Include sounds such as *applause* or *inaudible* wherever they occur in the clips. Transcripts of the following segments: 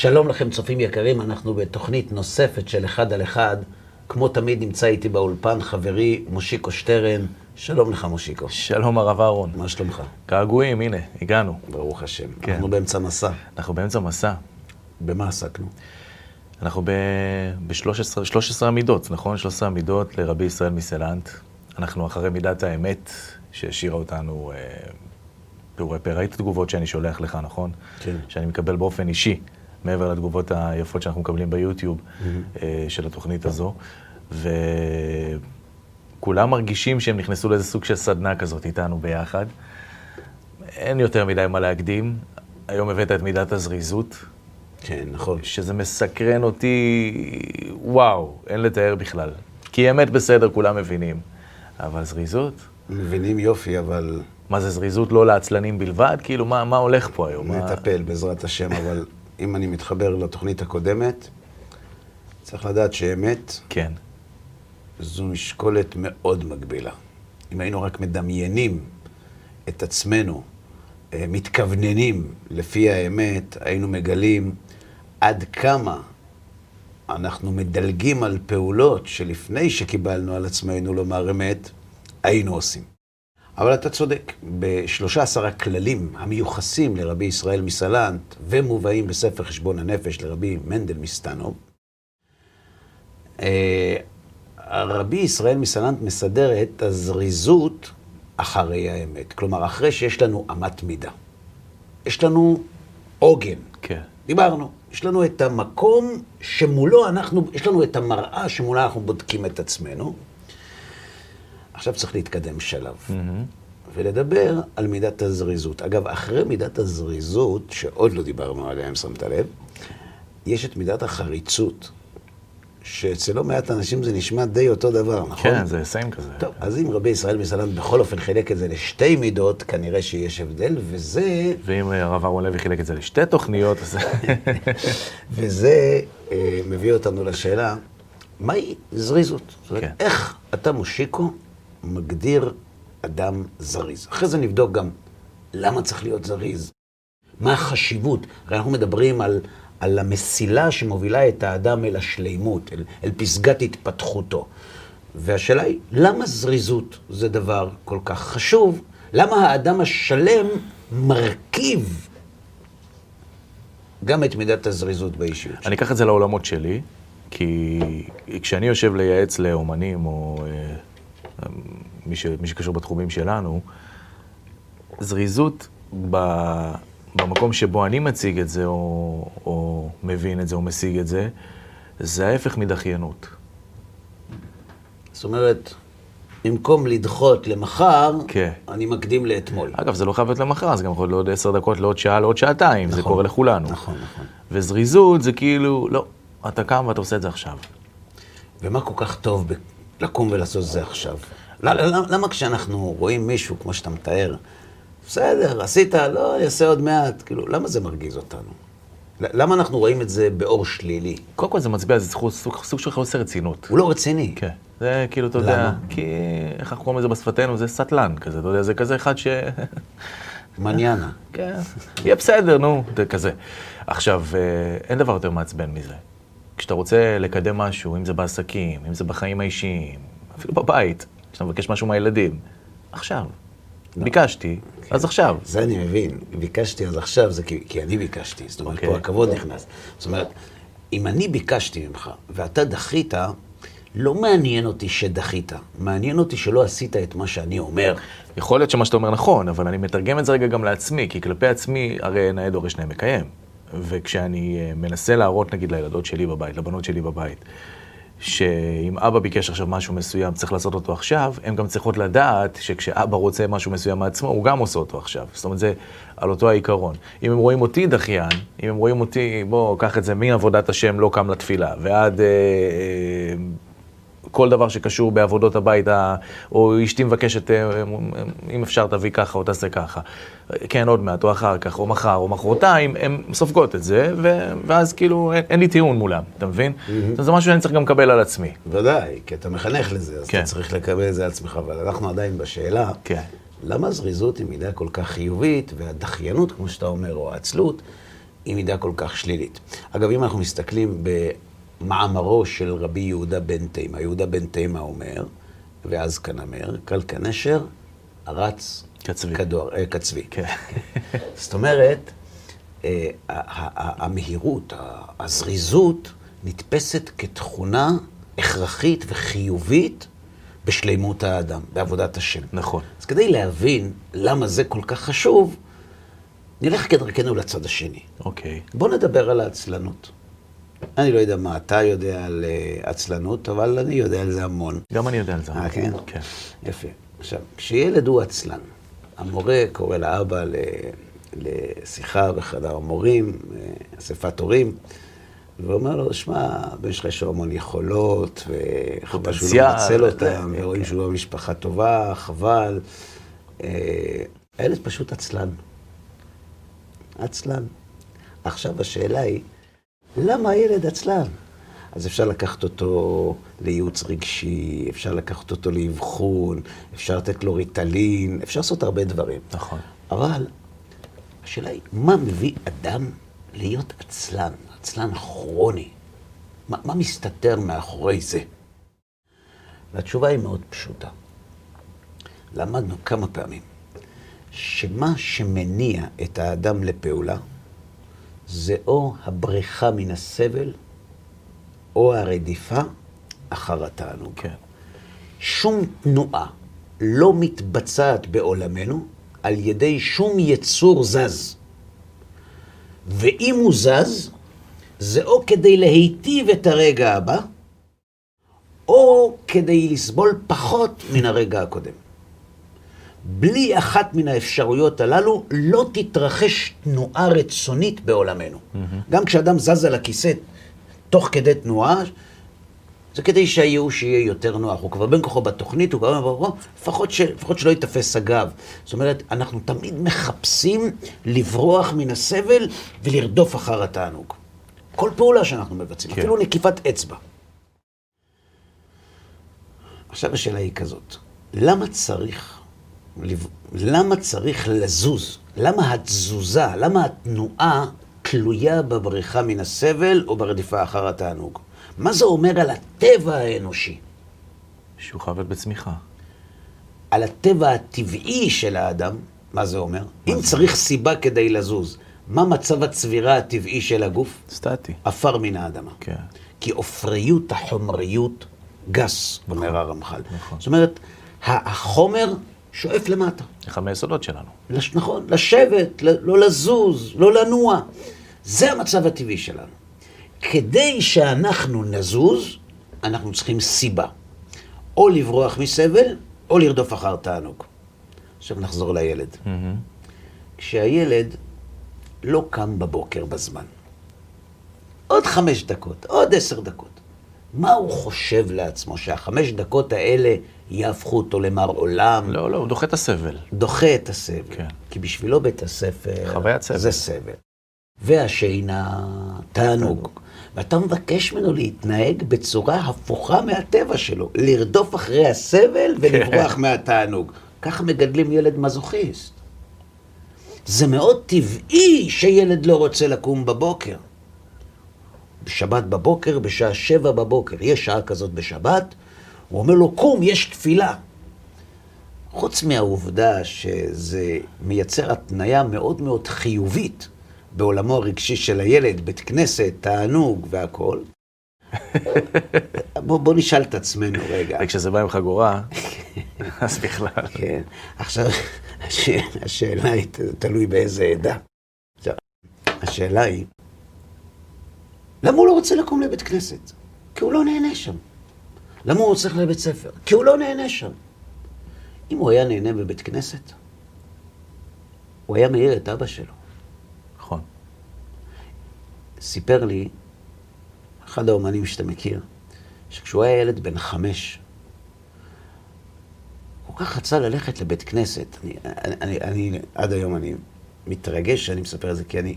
שלום לכם, צופים יקרים, אנחנו בתוכנית נוספת של אחד על אחד. כמו תמיד נמצא איתי באולפן חברי מושיקו שטרן. שלום לך, מושיקו. שלום הרב אהרון. מה שלומך? געגועים, הנה, הגענו. ברוך השם. כן. אנחנו באמצע מסע. אנחנו באמצע מסע. במה עסקנו? אנחנו ב-13 עמידות, נכון? 13 עמידות לרבי ישראל מסלנט. אנחנו אחרי מידת האמת שהשאירה אותנו אה, פעורי פה. ראית תגובות שאני שולח לך, נכון? כן. שאני מקבל באופן אישי, מעבר לתגובות היפות שאנחנו מקבלים ביוטיוב אה, של התוכנית הזו. וכולם מרגישים שהם נכנסו לאיזה סוג של סדנה כזאת איתנו ביחד. אין יותר מדי מה להקדים. היום הבאת את מידת הזריזות, כן, נכון. שזה מסקרן אותי, וואו, אין לתאר בכלל. כי אמת בסדר, כולם מבינים. אבל זריזות? מבינים יופי, אבל מה זה זריזות לא לעצלנים בלבד? כאילו, מה, מה הולך פה היום? מה... נטפל בעזרת השם, אבל אם אני מתחבר לתוכנית הקודמת, צריך לדעת שאמת כן, זו משקולת מאוד מגבילה. אם היינו רק מדמיינים את עצמנו, אה, מתכווננים לפי האמת, היינו מגלים עד כמה אנחנו מדלגים על פעולות שלפני שקיבלנו על עצמנו לומר אמת, היינו עושים. אבל אתה צודק, בשלושה עשר הכללים המיוחסים לרבי ישראל מסלנט ומובאים בספר חשבון הנפש לרבי מנדל מסטנוב, אה, רבי ישראל מסלנט מסדר את הזריזות אחרי האמת. כלומר, אחרי שיש לנו אמת מידה. יש לנו עוגן. כן. דיברנו. יש לנו את המקום שמולו אנחנו, יש לנו את המראה שמולה אנחנו בודקים את עצמנו. עכשיו צריך להתקדם שלב. ולדבר על מידת הזריזות. אגב, אחרי מידת הזריזות, שעוד לא דיברנו עליה, אם שמת לב, יש את מידת החריצות, שאצל לא מעט אנשים זה נשמע די אותו דבר, נכון? כן, זה סיים כזה. טוב, אז אם רבי ישראל מסלנט בכל אופן חילק את זה לשתי מידות, כנראה שיש הבדל, וזה, ואם אה, הרב אהרון לוי חילק את זה לשתי תוכניות, אז... *laughs* וזה אה, מביא אותנו לשאלה, מהי זריזות? זאת אומרת, כן. איך אתה, מושיקו, מגדיר אדם זריז? אחרי זה נבדוק גם למה צריך להיות זריז, מה החשיבות. הרי אנחנו מדברים על, על המסילה שמובילה את האדם אל השלימות, אל, אל פסגת התפתחותו. והשאלה היא, למה זריזות זה דבר כל כך חשוב? למה האדם השלם מרכיב גם את מידת הזריזות באישיות שלו? אני אקח את זה לעולמות שלי, כי כשאני יושב לייעץ לאומנים או אה, מי, ש, מי שקשור בתחומים שלנו, זריזות ב, במקום שבו אני מציג את זה, או, או מבין את זה, או משיג את זה, זה ההפך מדחיינות. זאת אומרת, במקום לדחות למחר, כן. אני מקדים לאתמול. אגב, זה לא חייב להיות למחר, זה גם יכול להיות לעוד עשר דקות, לעוד שעה, לעוד שעתיים, זה נכון. קורה לכולנו. נכון, נכון. וזריזות זה כאילו, לא, אתה קם ואתה עושה את זה עכשיו. ומה כל כך טוב לקום ולעשות את זה עכשיו? ל- ל- למה כשאנחנו רואים מישהו, כמו שאתה מתאר, בסדר, עשית, לא, אני אעשה עוד מעט, כאילו, למה זה מרגיז אותנו? למה אנחנו רואים את זה באור שלילי? קודם כל זה מצביע על סוג, סוג, של חוסר רצינות. הוא לא רציני. כן. זה כאילו, אתה יודע? כי איך אנחנו קוראים לזה בשפתנו? זה סטלן כזה, אתה יודע, זה כזה אחד ש... מניאנה. *laughs* כן, יהיה בסדר, נו, זה כזה. עכשיו, אה, אין דבר יותר מעצבן מזה. כשאתה רוצה לקדם משהו, אם זה בעסקים, אם זה בחיים האישיים, אפילו בבית, כשאתה מבקש משהו מהילדים, עכשיו. ביקשתי, אז עכשיו. זה אני מבין. ביקשתי אז עכשיו, זה כי, כי אני ביקשתי. זאת אומרת, אוקיי. פה הכבוד נכנס. זאת אומרת, אם אני ביקשתי ממך ואתה דחית, לא מעניין אותי שדחית. מעניין אותי שלא עשית את מה שאני אומר. יכול להיות שמה שאתה אומר נכון, אבל אני מתרגם את זה רגע גם לעצמי, כי כלפי עצמי, הרי נאה דורש נאה מקיים. וכשאני אה, מנסה להראות, נגיד, לילדות שלי בבית, לבנות שלי בבית, שאם אבא ביקש עכשיו משהו מסוים, צריך לעשות אותו עכשיו, הן גם צריכות לדעת שכשאבא רוצה משהו מסוים מעצמו, הוא גם עושה אותו עכשיו. זאת אומרת, זה על אותו העיקרון. אם הם רואים אותי דחיין, אם הם רואים אותי, בוא, קח את זה מעבודת השם לא קם לתפילה, ועד... אה, אה, כל דבר שקשור בעבודות הבית, או אשתי מבקשת, אה, אם אפשר תביא ככה או תעשה ככה. כן, עוד מעט, או אחר כך, או מחר, או מחרתיים, הן סופגות את זה, ו- ואז כאילו אין, אין לי טיעון מולם, אתה מבין? אז זה משהו שאני צריך גם לקבל על עצמי. ודאי, כי אתה מחנך לזה, אז כן. אתה צריך לקבל את זה על עצמך. אבל אנחנו עדיין בשאלה, כן. למה זריזות היא מידה כל כך חיובית, והדחיינות, כמו שאתה אומר, או העצלות, היא מידה כל כך שלילית. אגב, אם אנחנו מסתכלים במאמרו של רבי יהודה בן תימה, יהודה בן תימה אומר, ואז כנמר, קל כנשר, ארץ קצבי. כדור, אה, קצבי. כן. *laughs* זאת אומרת, אה, המהירות, הזריזות, נתפסת כתכונה הכרחית וחיובית בשלימות האדם, בעבודת השם. נכון. אז כדי להבין למה זה כל כך חשוב, נלך כדרכנו לצד השני. אוקיי. בוא נדבר על העצלנות. אני לא יודע מה אתה יודע על אה, עצלנות, אבל אני יודע על זה המון. גם אני יודע על זה. אה, כן? כן. יפה. עכשיו, כשילד הוא עצלן, המורה קורא לאבא ל- לשיחה בחדר המורים, אה, אספת הורים, ואומר לו, שמע, הבן שלך יש לו המון יכולות, וחבל שהוא לא מנצל וזה, אותם, כן, ורואים כן. שהוא במשפחה טובה, חבל. אה, הילד פשוט עצלן. עצלן. עכשיו השאלה היא, למה הילד עצלן? אז אפשר לקחת אותו לייעוץ רגשי, אפשר לקחת אותו לאבחון, אפשר לתת לו ריטלין, אפשר לעשות הרבה דברים. נכון. אבל השאלה היא, מה מביא אדם להיות עצלן, עצלן כרוני? מה, מה מסתתר מאחורי זה? והתשובה היא מאוד פשוטה. למדנו כמה פעמים שמה שמניע את האדם לפעולה זה או הבריחה מן הסבל או הרדיפה אחר התענוג. כן. שום תנועה לא מתבצעת בעולמנו על ידי שום יצור זז. ואם הוא זז, זה או כדי להיטיב את הרגע הבא, או כדי לסבול פחות מן הרגע הקודם. בלי אחת מן האפשרויות הללו לא תתרחש תנועה רצונית בעולמנו. גם כשאדם זז על הכיסא תוך כדי תנועה, זה כדי שהייאוש יהיה יותר נוח. הוא כבר בין כוחו בתוכנית, הוא כבר אומר, לפחות, ש... לפחות שלא ייתפס הגב. זאת אומרת, אנחנו תמיד מחפשים לברוח מן הסבל ולרדוף אחר התענוג. כל פעולה שאנחנו מבצעים, כן. אפילו נקיפת אצבע. עכשיו השאלה היא כזאת, למה צריך, למה צריך לזוז? למה התזוזה, למה התנועה תלויה בבריחה מן הסבל או ברדיפה אחר התענוג? מה זה אומר על הטבע האנושי? שהוא חייב להיות בצמיחה. על הטבע הטבעי של האדם, מה זה אומר? אם צריך סיבה כדי לזוז, מה מצב הצבירה הטבעי של הגוף? סטטי. עפר מן האדמה. כן. כי עופריות החומריות גס, אומר הרמח"ל. נכון. זאת אומרת, החומר שואף למטה. אחד מהיסודות שלנו. לש, נכון, לשבת, ל- לא לזוז, לא לנוע. זה המצב הטבעי שלנו. כדי שאנחנו נזוז, אנחנו צריכים סיבה. או לברוח מסבל, או לרדוף אחר תענוג. עכשיו נחזור לילד. כשהילד לא קם בבוקר בזמן, עוד חמש דקות, עוד עשר דקות, מה הוא חושב לעצמו שהחמש דקות האלה יהפכו אותו למר עולם? לא, לא, הוא דוחה את הסבל. דוחה את הסבל. כן. כי בשבילו בית הספר... חוויית סבל. זה סבל. והשינה, תענוג. ואתה מבקש ממנו להתנהג בצורה הפוכה מהטבע שלו, לרדוף אחרי הסבל ולברוח מהתענוג. ככה מגדלים ילד מזוכיסט. זה מאוד טבעי שילד לא רוצה לקום בבוקר. בשבת בבוקר, בשעה שבע בבוקר, יש שעה כזאת בשבת, הוא אומר לו, קום, יש תפילה. חוץ מהעובדה שזה מייצר התניה מאוד מאוד חיובית בעולמו הרגשי של הילד, בית כנסת, תענוג והכול, בוא, בוא נשאל את עצמנו רגע. *laughs* וכשזה בא עם חגורה, *laughs* אז בכלל. כן. עכשיו, השאלה, השאלה היא, תלוי באיזה עדה. השאלה היא, למה הוא לא רוצה לקום לבית כנסת? כי הוא לא נהנה שם. למה הוא רוצה ללכת לבית ספר? כי הוא לא נהנה שם. אם הוא היה נהנה בבית כנסת, הוא היה מעיר את אבא שלו. נכון. סיפר לי אחד האומנים שאתה מכיר, שכשהוא היה ילד בן חמש, הוא כל כך רצה ללכת לבית כנסת. אני, אני, אני, אני, עד היום אני מתרגש שאני מספר את זה, כי אני,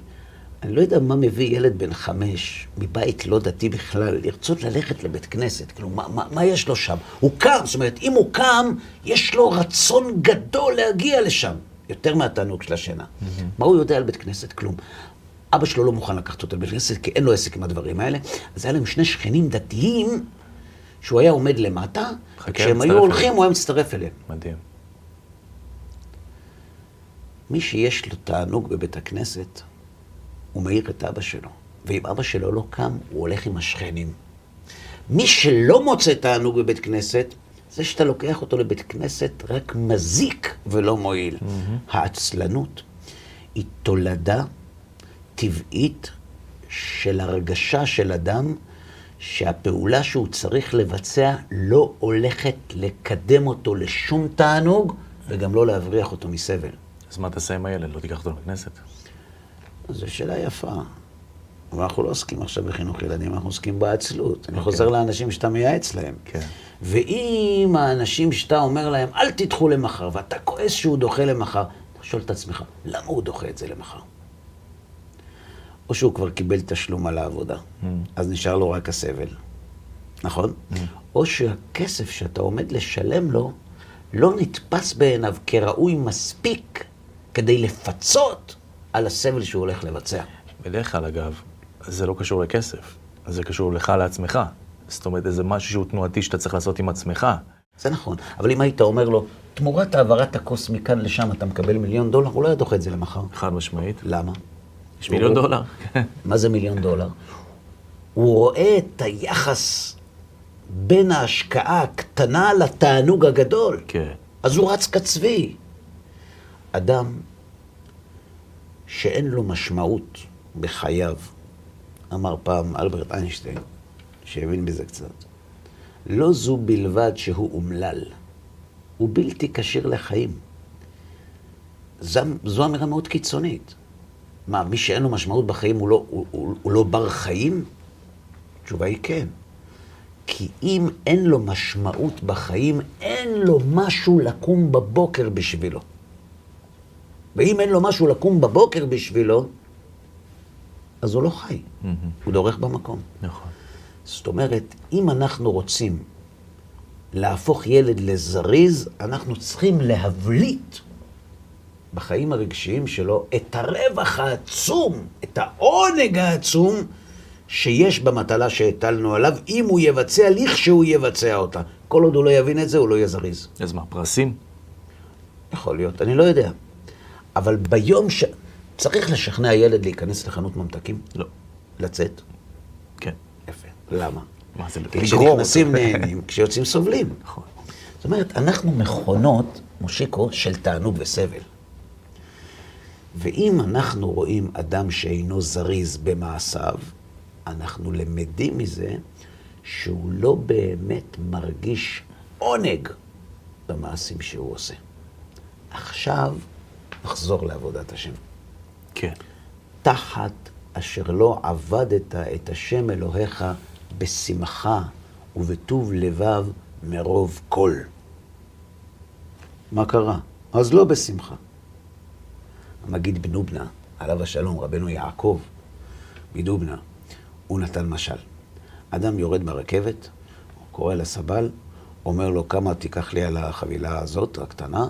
אני לא יודע מה מביא ילד בן חמש, מבית לא דתי בכלל, לרצות ללכת לבית כנסת. כאילו, מה, מה, מה יש לו שם? הוא קם, זאת אומרת, אם הוא קם, יש לו רצון גדול להגיע לשם, יותר מהתענוג של השינה. מה הוא יודע על בית כנסת? כלום. אבא שלו לא מוכן לקחת אותו לבית כנסת, כי אין לו עסק עם הדברים האלה. אז היה להם שני שכנים דתיים, שהוא היה עומד למטה, וכשהם היו הולכים, אליהם. הוא היה מצטרף אליהם. מדהים. מי שיש לו תענוג בבית הכנסת, הוא מעיר את אבא שלו. ואם אבא שלו לא קם, הוא הולך עם השכנים. מי שלא מוצא תענוג בבית כנסת, זה שאתה לוקח אותו לבית כנסת רק מזיק ולא מועיל. העצלנות היא תולדה טבעית של הרגשה של אדם שהפעולה שהוא צריך לבצע לא הולכת לקדם אותו לשום תענוג וגם לא להבריח אותו מסבל. אז מה תעשה עם הילד? לא תיקח אותו לכנסת? זו שאלה יפה. אבל אנחנו לא עוסקים עכשיו בחינוך ילדים, אנחנו עוסקים בעצלות. אני חוזר לאנשים שאתה מייעץ להם. כן. ואם האנשים שאתה אומר להם, אל תדחו למחר, ואתה כועס שהוא דוחה למחר, אתה שואל את עצמך, למה הוא דוחה את זה למחר? או שהוא כבר קיבל תשלום על העבודה, אז נשאר לו רק הסבל, נכון? או שהכסף שאתה עומד לשלם לו לא נתפס בעיניו כראוי מספיק כדי לפצות על הסבל שהוא הולך לבצע. בדרך כלל, אגב, זה לא קשור לכסף, זה קשור לך לעצמך. זאת אומרת, איזה משהו שהוא תנועתי שאתה צריך לעשות עם עצמך. זה נכון, אבל אם היית אומר לו, תמורת העברת הכוס מכאן לשם אתה מקבל מיליון דולר, הוא לא היה דוחה את זה למחר. חד משמעית. למה? יש מיליון הוא- דולר. מה זה מיליון דולר? הוא רואה את היחס בין ההשקעה הקטנה לתענוג הגדול. כן. אז הוא רץ כצבי. אדם שאין לו משמעות בחייו, אמר פעם אלברט איינשטיין, שהבין בזה קצת, לא זו בלבד שהוא אומלל, הוא בלתי כשיר לחיים. זו, זו אמירה מאוד קיצונית. מה, מי שאין לו משמעות בחיים הוא לא, הוא, הוא, הוא לא בר חיים? התשובה היא כן. כי אם אין לו משמעות בחיים, אין לו משהו לקום בבוקר בשבילו. ואם אין לו משהו לקום בבוקר בשבילו, אז הוא לא חי, הוא דורך במקום. נכון. זאת אומרת, אם אנחנו רוצים להפוך ילד לזריז, אנחנו צריכים להבליט בחיים הרגשיים שלו את הרווח העצום, את העונג העצום שיש במטלה שהטלנו עליו, אם הוא יבצע, לכשהוא יבצע אותה. כל עוד הוא לא יבין את זה, הוא לא יהיה זריז. אז מה, פרסים? יכול להיות, אני לא יודע. אבל ביום ש... צריך לשכנע ילד להיכנס לחנות ממתקים? לא. לצאת? כן. יפה. למה? מה זה, לגרור כשנכנסים. נהנים, *laughs* כשיוצאים סובלים. נכון. זאת אומרת, אנחנו מכונות, מושיקו, של תענוג וסבל. ואם אנחנו רואים אדם שאינו זריז במעשיו, אנחנו למדים מזה שהוא לא באמת מרגיש עונג במעשים שהוא עושה. עכשיו נחזור לעבודת השם. כן. תחת אשר לא עבדת את השם אלוהיך בשמחה ובטוב לבב מרוב כל. מה קרה? אז לא בשמחה. המגיד בנובנה, עליו השלום, רבנו יעקב מדובנה, הוא נתן משל. אדם יורד מהרכבת, קורא לסבל, אומר לו, כמה תיקח לי על החבילה הזאת, הקטנה?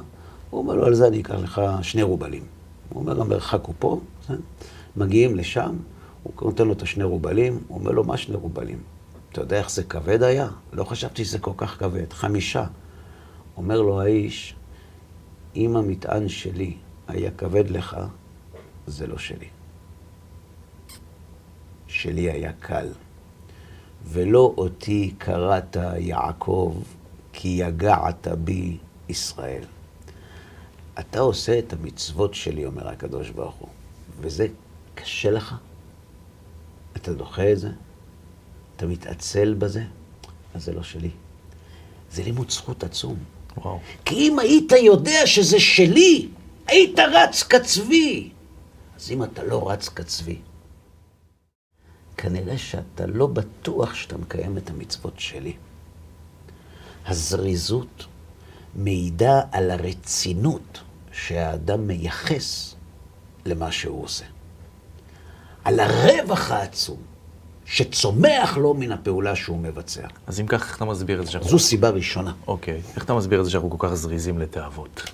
הוא אומר לו, על זה אני אקח לך שני רובלים. הוא אומר, המרחק הוא פה, בסדר? מגיעים לשם, הוא נותן לו את השני רובלים, הוא אומר לו, מה שני רובלים? אתה יודע איך זה כבד היה? לא חשבתי שזה כל כך כבד, חמישה. אומר לו האיש, אם המטען שלי היה כבד לך, זה לא שלי. שלי היה קל. ולא אותי קראת יעקב, כי יגעת בי ישראל. אתה עושה את המצוות שלי, אומר הקדוש ברוך הוא, וזה קשה לך? אתה דוחה את זה? אתה מתעצל בזה? אז זה לא שלי. זה לימוד זכות עצום. וואו. כי אם היית יודע שזה שלי, היית רץ כצבי. אז אם אתה לא רץ כצבי, כנראה שאתה לא בטוח שאתה מקיים את המצוות שלי. הזריזות מעידה על הרצינות שהאדם מייחס למה שהוא עושה. על הרווח העצום שצומח לו מן הפעולה שהוא מבצע. אז אם כך, איך אתה מסביר את זה שאנחנו... זו סיבה ראשונה. אוקיי. איך אתה מסביר את זה שאנחנו כל כך זריזים לתאוות?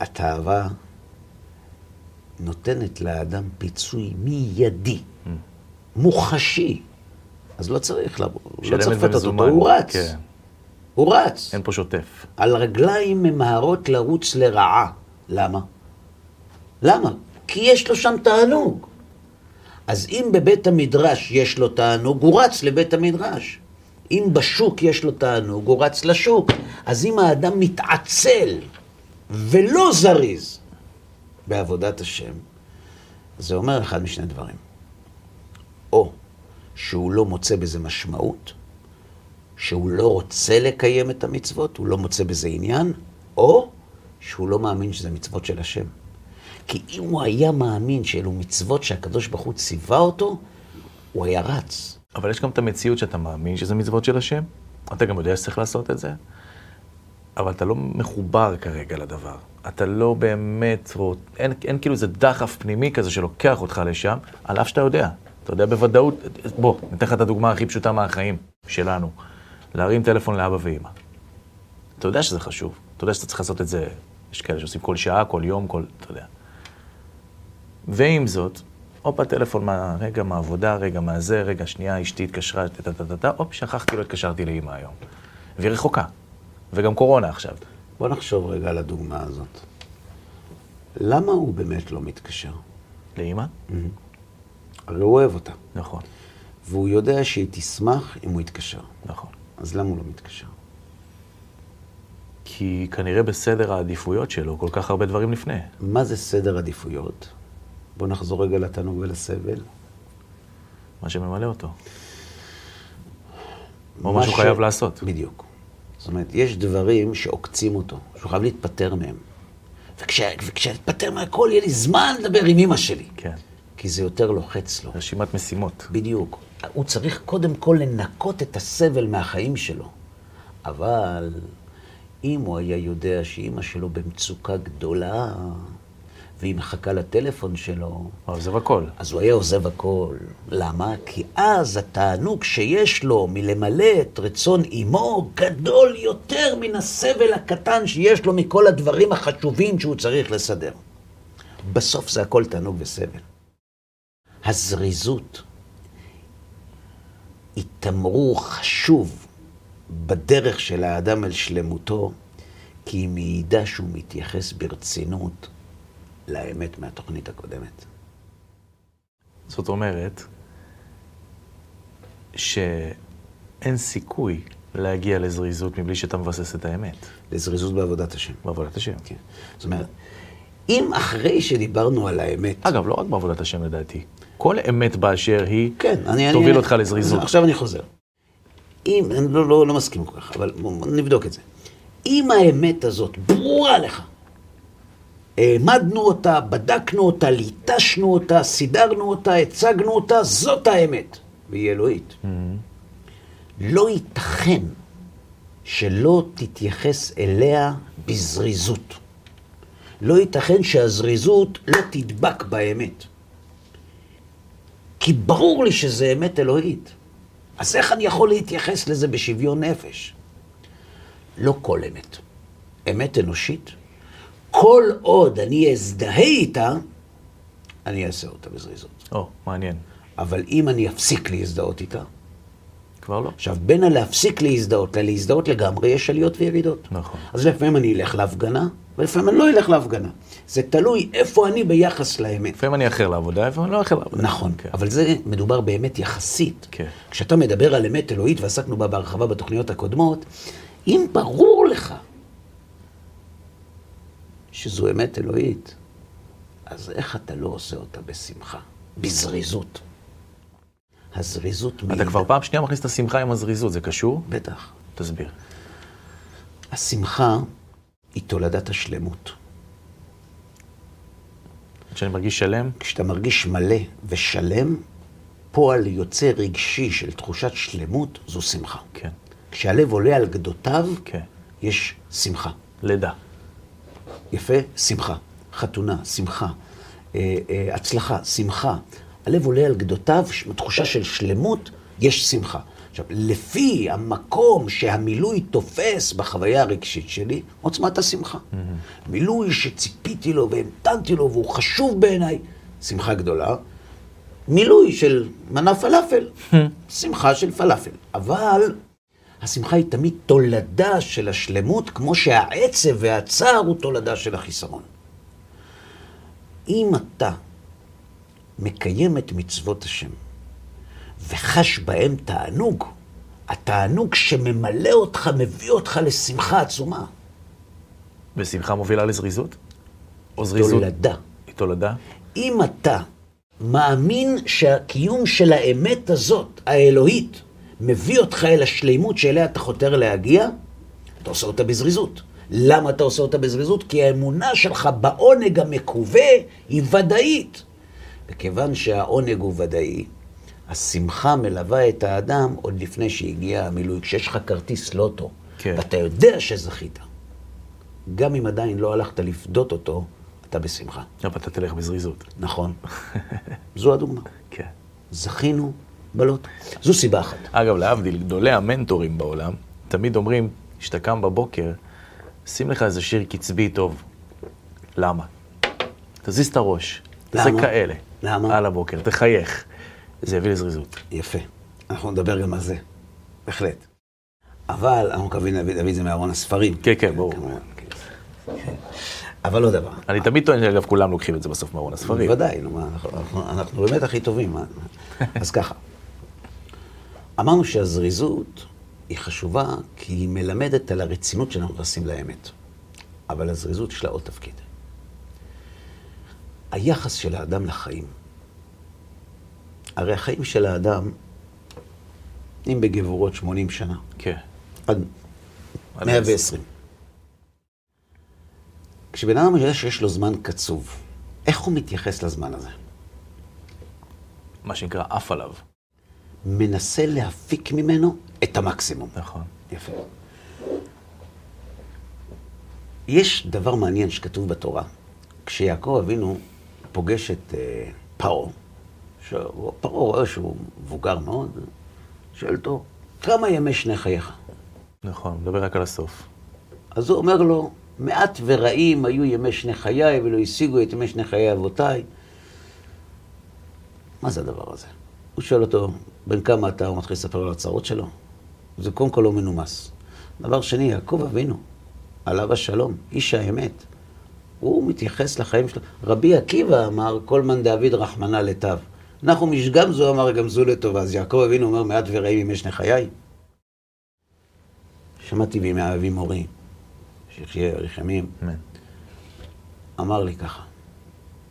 התאווה נותנת לאדם פיצוי מיידי, מוחשי, אז לא צריך לא צריך לפתות אותו. הוא רץ. כן. הוא רץ. אין פה שוטף. על רגליים ממהרות לרוץ לרעה. למה? למה? כי יש לו שם תענוג. אז אם בבית המדרש יש לו תענוג, הוא רץ לבית המדרש. אם בשוק יש לו תענוג, הוא רץ לשוק. אז אם האדם מתעצל ולא זריז בעבודת השם, זה אומר אחד משני דברים. שהוא לא מוצא בזה משמעות, שהוא לא רוצה לקיים את המצוות, הוא לא מוצא בזה עניין, או שהוא לא מאמין שזה מצוות של השם. כי אם הוא היה מאמין שאלו מצוות שהקדוש ברוך הוא ציווה אותו, הוא היה רץ. אבל יש גם את המציאות שאתה מאמין שזה מצוות של השם, אתה גם יודע שצריך לעשות את זה, אבל אתה לא מחובר כרגע לדבר. אתה לא באמת, או, אין, אין כאילו איזה דחף פנימי כזה שלוקח אותך לשם, על אף שאתה יודע. אתה יודע בוודאות, בוא, ניתן לך את הדוגמה הכי פשוטה מהחיים שלנו. להרים טלפון לאבא ואימא. אתה יודע שזה חשוב, אתה יודע שאתה צריך לעשות את זה, יש כאלה שעושים כל שעה, כל יום, כל, אתה יודע. ועם זאת, הופה, טלפון מה, רגע מהעבודה, רגע מהזה, רגע, שנייה, אשתי התקשרה, טה-טה-טה-טה, הופ, שכחתי, לא התקשרתי לאימא היום. והיא רחוקה. וגם קורונה עכשיו. בוא נחשוב רגע על הדוגמה הזאת. למה הוא באמת לא מתקשר? לאימא? הרי הוא אוהב אותה, נכון, והוא יודע שהיא תשמח אם הוא יתקשר. נכון. אז למה הוא לא מתקשר? כי כנראה בסדר העדיפויות שלו כל כך הרבה דברים לפני. מה זה סדר עדיפויות? בוא נחזור רגע לתענוג ולסבל. מה שממלא אותו. או מה שהוא ש- חייב לעשות. בדיוק. זאת אומרת, יש דברים שעוקצים אותו, שהוא חייב להתפטר מהם. וכשאתפטר מהכל, יהיה לי זמן לדבר עם אמא שלי. כן. כי זה יותר לוחץ לו. רשימת משימות. בדיוק. הוא צריך קודם כל לנקות את הסבל מהחיים שלו. אבל אם הוא היה יודע שאימא שלו במצוקה גדולה, והיא מחכה לטלפון שלו, הוא עוזב הכל. אז הוא היה עוזב הכל. למה? כי אז התענוג שיש לו מלמלא את רצון אמו גדול יותר מן הסבל הקטן שיש לו מכל הדברים החשובים שהוא צריך לסדר. בסוף זה הכל תענוג וסבל. הזריזות היא תמרור חשוב בדרך של האדם אל שלמותו, כי היא מעידה שהוא מתייחס ברצינות לאמת מהתוכנית הקודמת. זאת אומרת, שאין סיכוי להגיע לזריזות מבלי שאתה מבסס את האמת. לזריזות בעבודת השם. בעבודת השם. כן. זאת אומרת, אם אחרי שדיברנו על האמת... אגב, לא רק בעבודת השם לדעתי. כל אמת באשר היא, כן, אני... תוביל אני, אותך לזריזות. עכשיו אני חוזר. אם, אני לא, לא, לא מסכים כל כך, אבל נבדוק את זה. אם האמת הזאת ברורה לך, העמדנו אותה, בדקנו אותה, ליטשנו אותה, סידרנו אותה, הצגנו אותה, זאת האמת, והיא אלוהית. לא ייתכן שלא תתייחס אליה בזריזות. לא ייתכן שהזריזות לא תדבק באמת. כי ברור לי שזה אמת אלוהית. אז איך אני יכול להתייחס לזה בשוויון נפש? לא כל אמת. אמת אנושית, כל עוד אני אזדהה איתה, אני אעשה אותה בזריזות. או, מעניין. אבל אם אני אפסיק להזדהות איתה, כבר לא. עכשיו, בין הלהפסיק להזדהות ללהזדהות לגמרי, יש עליות וירידות. נכון. אז לפעמים אני אלך להפגנה, ולפעמים אני לא אלך להפגנה. זה תלוי איפה אני ביחס לאמת. לפעמים אני אחר לעבודה, לפעמים אני לא אחר לעבודה. נכון, כן. אבל זה מדובר באמת יחסית. כן. כשאתה מדבר על אמת אלוהית, ועסקנו בה בהרחבה בתוכניות הקודמות, אם ברור לך שזו אמת אלוהית, אז איך אתה לא עושה אותה בשמחה, בזריזות? הזריזות אתה כבר פעם שנייה מכניס את השמחה עם הזריזות, זה קשור? בטח. תסביר. השמחה היא תולדת השלמות. כשאני מרגיש שלם, כשאתה מרגיש מלא ושלם, פועל יוצא רגשי של תחושת שלמות זו שמחה. כן, כשהלב עולה על גדותיו, כן. יש שמחה. לידה. יפה? שמחה. חתונה, שמחה. אה, אה, הצלחה, שמחה. הלב עולה על גדותיו, תחושה של שלמות, יש שמחה. עכשיו, לפי המקום שהמילוי תופס בחוויה הרגשית שלי, עוצמת השמחה. Mm-hmm. מילוי שציפיתי לו והמתנתי לו והוא חשוב בעיניי, שמחה גדולה. מילוי של מנה פלאפל, שמחה של פלאפל. אבל השמחה היא תמיד תולדה של השלמות, כמו שהעצב והצער הוא תולדה של החיסרון. אם אתה מקיים את מצוות השם וחש בהם תענוג, התענוג שממלא אותך, מביא אותך לשמחה עצומה. ושמחה מובילה לזריזות? או זריזות? תולדה. היא תולדה? אם אתה מאמין שהקיום של האמת הזאת, האלוהית, מביא אותך אל השלימות שאליה אתה חותר להגיע, אתה עושה אותה בזריזות. למה אתה עושה אותה בזריזות? כי האמונה שלך בעונג המקווה היא ודאית. וכיוון שהעונג הוא ודאי, השמחה מלווה את האדם עוד לפני שהגיע המילוי. כשיש לך כרטיס לוטו, כן. ואתה יודע שזכית, גם אם עדיין לא הלכת לפדות אותו, אתה בשמחה. אבל אתה תלך בזריזות. נכון. *laughs* זו הדוגמה. כן. זכינו בלוטו. זו סיבה אחת. אגב, להבדיל, גדולי המנטורים בעולם, תמיד אומרים, כשאתה קם בבוקר, שים לך איזה שיר קצבי טוב. למה? תזיז את הראש. למה? זה כאלה. למה? על הבוקר, תחייך. זה יביא לזריזות. יפה. אנחנו נדבר גם על זה. בהחלט. אבל אנחנו מקווים להביא את זה מארון הספרים. כן, כן, ברור. אבל לא דבר. אני תמיד טוען שאגב, כולם לוקחים את זה בסוף מארון הספרים. בוודאי, אנחנו באמת הכי טובים. אז ככה, אמרנו שהזריזות היא חשובה כי היא מלמדת על הרצינות שאנחנו נכנסים לאמת. אבל הזריזות יש לה עוד תפקיד. היחס של האדם לחיים. הרי החיים של האדם, אם בגבורות 80 שנה, כן. עד 120. כשבן אדם יודע שיש לו זמן קצוב, איך הוא מתייחס לזמן הזה? מה שנקרא עף עליו. מנסה להפיק ממנו את המקסימום. נכון. יפה. יש דבר מעניין שכתוב בתורה. כשיעקב אבינו פוגש את אה, פרעה, פרעה רואה שהוא מבוגר מאוד, שואל אותו, כמה ימי שני חייך? נכון, מדבר רק על הסוף. אז הוא אומר לו, מעט ורעים היו ימי שני חיי ולא השיגו את ימי שני חיי אבותיי. מה זה הדבר הזה? הוא שואל אותו, בן כמה אתה? הוא מתחיל לספר על הצרות שלו. זה קודם כל לא מנומס. דבר שני, יעקב אבינו, עליו השלום, איש האמת. הוא מתייחס לחיים שלו. רבי עקיבא אמר, כל מאן דאביד רחמנא לטב. אנחנו משגם זו אמר גם זו לטובה. אז יעקב אבינו אומר, מעט ורעים ימי שני חיי. שמעתי בימי אבי מורי, שיחיה אריך ימים, אמר לי ככה,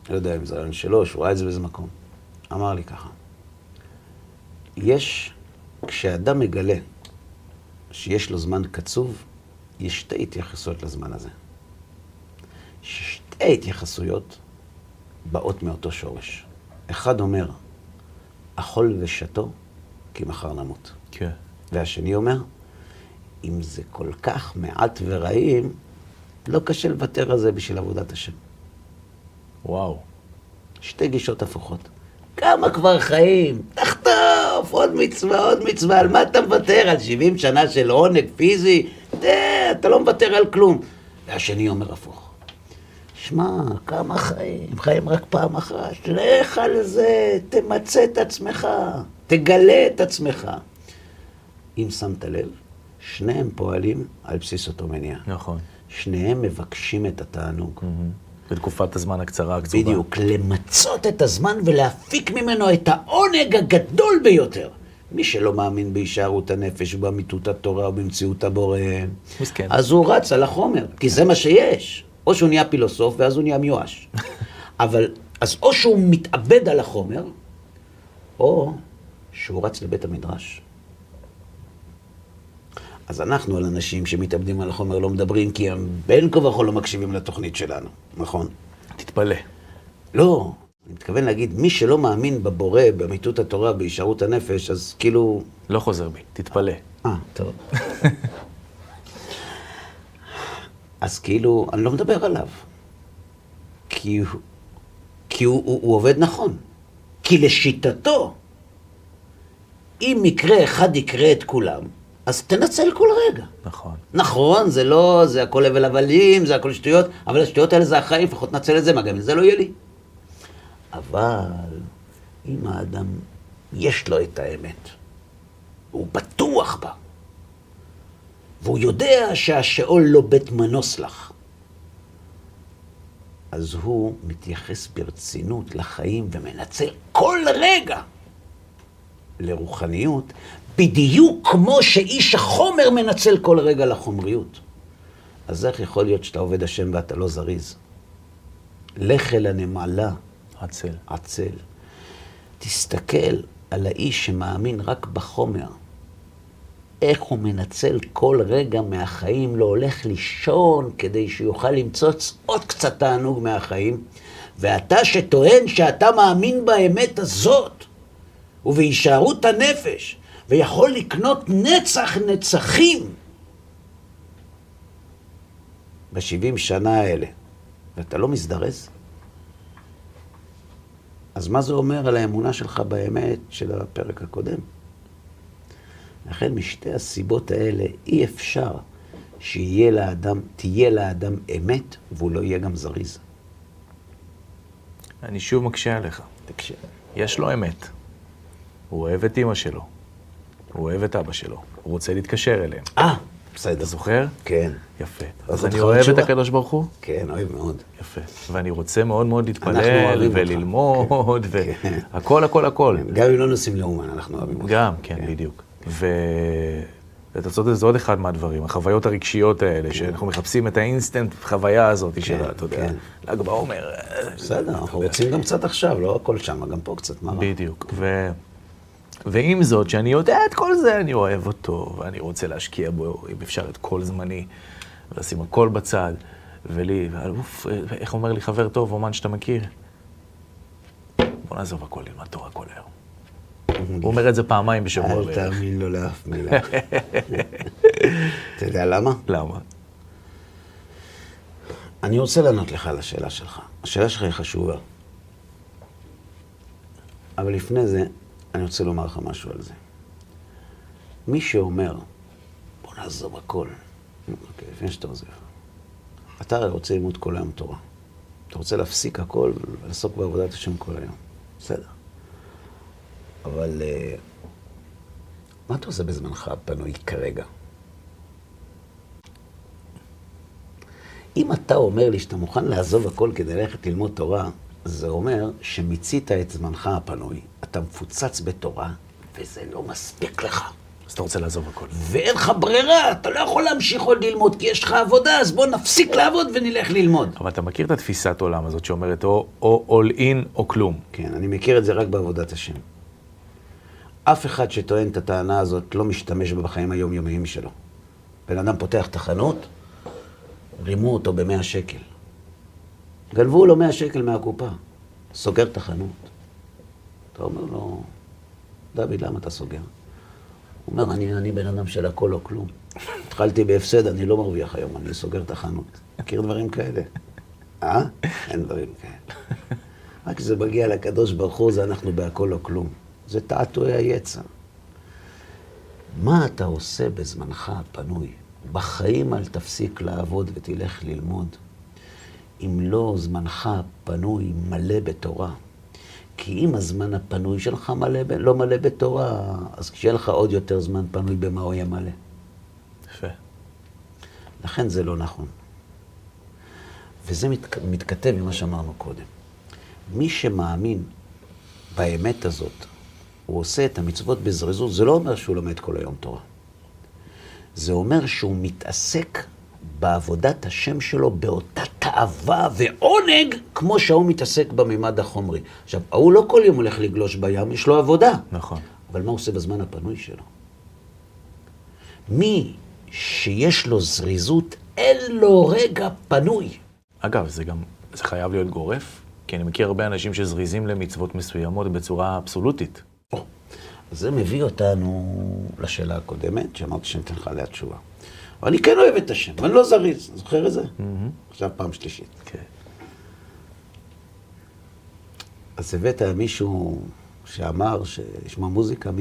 לא יודע אם זה רעיון שלו, שהוא ראה את זה באיזה מקום, אמר לי ככה, יש, כשאדם מגלה שיש לו זמן קצוב, יש שתי התייחסויות לזמן הזה. שתי התייחסויות באות מאותו שורש. אחד אומר, אכול ושתו, כי מחר נמות. כן. והשני אומר, אם זה כל כך מעט ורעים, לא קשה לוותר על זה בשביל עבודת השם. וואו. שתי גישות הפוכות. כמה כבר חיים? תחטוף, עוד מצווה, עוד מצווה, על מה אתה מוותר? על 70 שנה של עונג פיזי? תה, אתה לא מוותר על כלום. והשני אומר הפוך. שמע, כמה חיים? חיים רק פעם אחת. לך על זה, תמצה את עצמך, תגלה את עצמך. אם שמת לב, שניהם פועלים על בסיס אותו מניע. נכון. שניהם מבקשים את התענוג. Mm-hmm. בתקופת הזמן הקצרה, הקצובה. בדיוק, למצות את הזמן ולהפיק ממנו את העונג הגדול ביותר. מי שלא מאמין בהישארות הנפש ובאמיתות התורה ובמציאות הבורא, מסכן. אז הוא רץ על החומר, כי זה מה שיש. או שהוא נהיה פילוסוף ואז הוא נהיה מיואש. *laughs* אבל, אז או שהוא מתאבד על החומר, או שהוא רץ לבית המדרש. אז אנחנו על אנשים שמתאבדים על החומר לא מדברים, כי הם בין כה וכה לא מקשיבים לתוכנית שלנו, נכון? תתפלא. לא, אני מתכוון להגיד, מי שלא מאמין בבורא, באמיתות התורה, בהישארות הנפש, אז כאילו... לא חוזר בי, תתפלא. אה, טוב. *laughs* אז כאילו, אני לא מדבר עליו. כי, כי הוא, הוא, הוא עובד נכון. כי לשיטתו, אם מקרה אחד יקרה את כולם, אז תנצל כל רגע. נכון. נכון, זה לא, זה הכל הבל הבלים, זה הכל שטויות, אבל השטויות האלה זה החיים, לפחות נצל את זה, מה גם אם זה לא יהיה לי. אבל אם האדם, יש לו את האמת, הוא בטוח בה, והוא יודע שהשאול לא בית מנוס לך, אז הוא מתייחס ברצינות לחיים ומנצל כל רגע לרוחניות, בדיוק כמו שאיש החומר מנצל כל רגע לחומריות. אז איך יכול להיות שאתה עובד השם ואתה לא זריז? לך אל הנמלה, עצל. עצל. תסתכל על האיש שמאמין רק בחומר. איך הוא מנצל כל רגע מהחיים, לא הולך לישון כדי שיוכל למצוץ עוד קצת תענוג מהחיים. ואתה שטוען שאתה מאמין באמת הזאת, ובהישארות הנפש, ויכול לקנות נצח נצחים בשבעים שנה האלה, ואתה לא מזדרז? אז מה זה אומר על האמונה שלך באמת של הפרק הקודם? לכן משתי הסיבות האלה אי אפשר שיהיה לאדם, תהיה לאדם אמת והוא לא יהיה גם זריז. אני שוב מקשה עליך. תקשיב. יש לו אמת. הוא אוהב את אימא שלו. הוא אוהב את אבא שלו. הוא רוצה להתקשר אליהם. אה, בסדר. אתה זוכר? כן. יפה. אז אני אוהב את תשובה? הקדוש ברוך הוא? כן, אוהב מאוד. יפה. ואני רוצה מאוד מאוד להתפלל. וללמוד, כן. והכל, הכל, הכל. גם אם לא נוסעים לאומן, אנחנו אוהבים אותך. גם, כן, בדיוק. ואתה צודק, זה עוד אחד מהדברים, החוויות הרגשיות האלה, שאנחנו מחפשים את האינסטנט חוויה הזאת של, ה- אתה יודע, כן. ל"ג בעומר. בסדר, אנחנו רוצים גם קצת עכשיו, לא הכל שם, גם פה קצת, מה רע? בדיוק. ועם זאת, שאני יודע את כל זה, אני אוהב אותו, ואני רוצה להשקיע בו, אם אפשר, את כל זמני, ולשים הכל בצד. ולי, אוף, איך אומר לי חבר טוב, אומן שאתה מכיר? בוא נעזוב הכל, ללמד תורה כל היום. הוא אומר את זה פעמיים בשבוע אל. תאמין לו לאף מילה. אתה יודע למה? למה? אני רוצה לענות לך על השאלה שלך. השאלה שלך היא חשובה. אבל לפני זה, אני רוצה לומר לך משהו על זה. מי שאומר, בוא נעזוב הכל, אוקיי, לפני שאתה עוזב. אתה הרי רוצה ללמוד כל היום תורה. אתה רוצה להפסיק הכל ולעסוק בעבודת השם כל היום. בסדר. אבל אה, מה אתה עושה בזמנך הפנוי כרגע? אם אתה אומר לי שאתה מוכן לעזוב הכל כדי ללכת ללמוד תורה, זה אומר שמיצית את זמנך הפנוי, אתה מפוצץ בתורה, וזה לא מספיק לך. אז אתה רוצה לעזוב הכל. ואין לך ברירה, אתה לא יכול להמשיך עוד ללמוד, כי יש לך עבודה, אז בוא נפסיק לעבוד ונלך ללמוד. אבל אתה מכיר את התפיסת עולם הזאת שאומרת או, או all in או כלום. כן, אני מכיר את זה רק בעבודת השם. אף אחד שטוען את הטענה הזאת לא משתמש בה בחיים היומיומיים שלו. בן אדם פותח את החנות, רימו אותו במאה שקל. גנבו לו מאה שקל מהקופה, סוגר את החנות. אתה אומר לו, דוד, למה אתה סוגר? הוא אומר, אני, אני בן אדם של הכל או כלום. התחלתי בהפסד, אני לא מרוויח היום, אני סוגר את החנות. מכיר דברים כאלה? אה? אין דברים כאלה. רק כשזה מגיע לקדוש ברוך הוא, זה אנחנו בהכל או כלום. זה תעתועי היצר. מה אתה עושה בזמנך הפנוי? בחיים אל תפסיק לעבוד ותלך ללמוד. אם לא, זמנך הפנוי מלא בתורה. כי אם הזמן הפנוי שלך מלא, לא מלא בתורה, אז כשיהיה לך עוד יותר זמן פנוי, במה הוא יהיה מלא? יפה. לכן זה לא נכון. וזה מת, מתכתב עם מה שאמרנו קודם. מי שמאמין באמת הזאת, הוא עושה את המצוות בזריזות, זה לא אומר שהוא לומד כל היום תורה. זה אומר שהוא מתעסק בעבודת השם שלו באותה תאווה ועונג, כמו שההוא מתעסק בממד החומרי. עכשיו, ההוא לא כל יום הולך לגלוש בים, יש לו עבודה. נכון. אבל מה הוא עושה בזמן הפנוי שלו? מי שיש לו זריזות, אין לו רגע פנוי. אגב, זה גם, זה חייב להיות גורף, כי אני מכיר הרבה אנשים שזריזים למצוות מסוימות בצורה אבסולוטית. זה מביא אותנו לשאלה הקודמת, שאמרתי שאני אתן לך עליה תשובה. אבל אני כן אוהב את השם, ואני לא זריז, זוכר את זה? עכשיו פעם שלישית. כן. אז הבאת מישהו שאמר שישמע מוזיקה מ...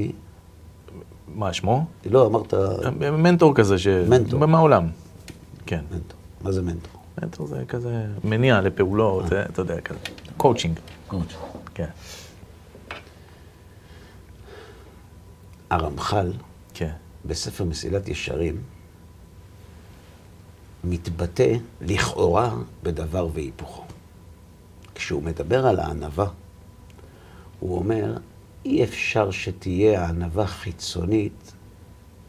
מה שמו? לא, אמרת מנטור כזה, ש... מנטור. מהעולם. כן. מנטור. מה זה מנטור? מנטור זה כזה מניע לפעולות, זה, אתה יודע, כזה. coaching. coach. כן. הרמח"ל, כן. בספר מסילת ישרים, מתבטא לכאורה בדבר והיפוכו. כשהוא מדבר על הענווה, הוא אומר, אי אפשר שתהיה ענווה חיצונית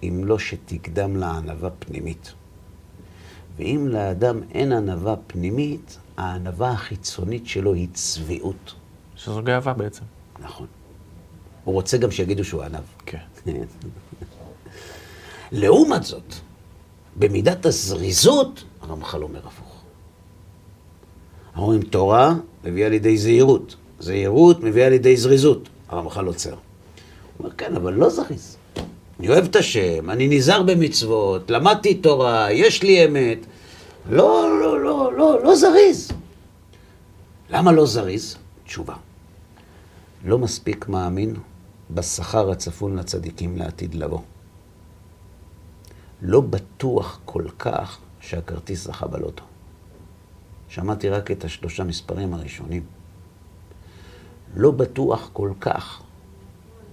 אם לא שתקדם לענווה פנימית. ואם לאדם אין ענווה פנימית, הענווה החיצונית שלו היא צביעות. שזו גאווה בעצם. נכון. הוא רוצה גם שיגידו שהוא ענב. כן. *laughs* לעומת זאת, במידת הזריזות, הרמח"ל אומר הפוך. אומרים, תורה מביאה לידי זהירות, זהירות מביאה לידי זריזות. הרמח"ל עוצר. הוא אומר, כן, אבל לא זריז. אני אוהב את השם, אני נזהר במצוות, למדתי תורה, יש לי אמת. לא, לא, לא, לא, לא זריז. למה לא זריז? תשובה. לא מספיק מאמין בשכר הצפון לצדיקים לעתיד לבוא. לא בטוח כל כך שהכרטיס זכה בלוטו. שמעתי רק את השלושה מספרים הראשונים. לא בטוח כל כך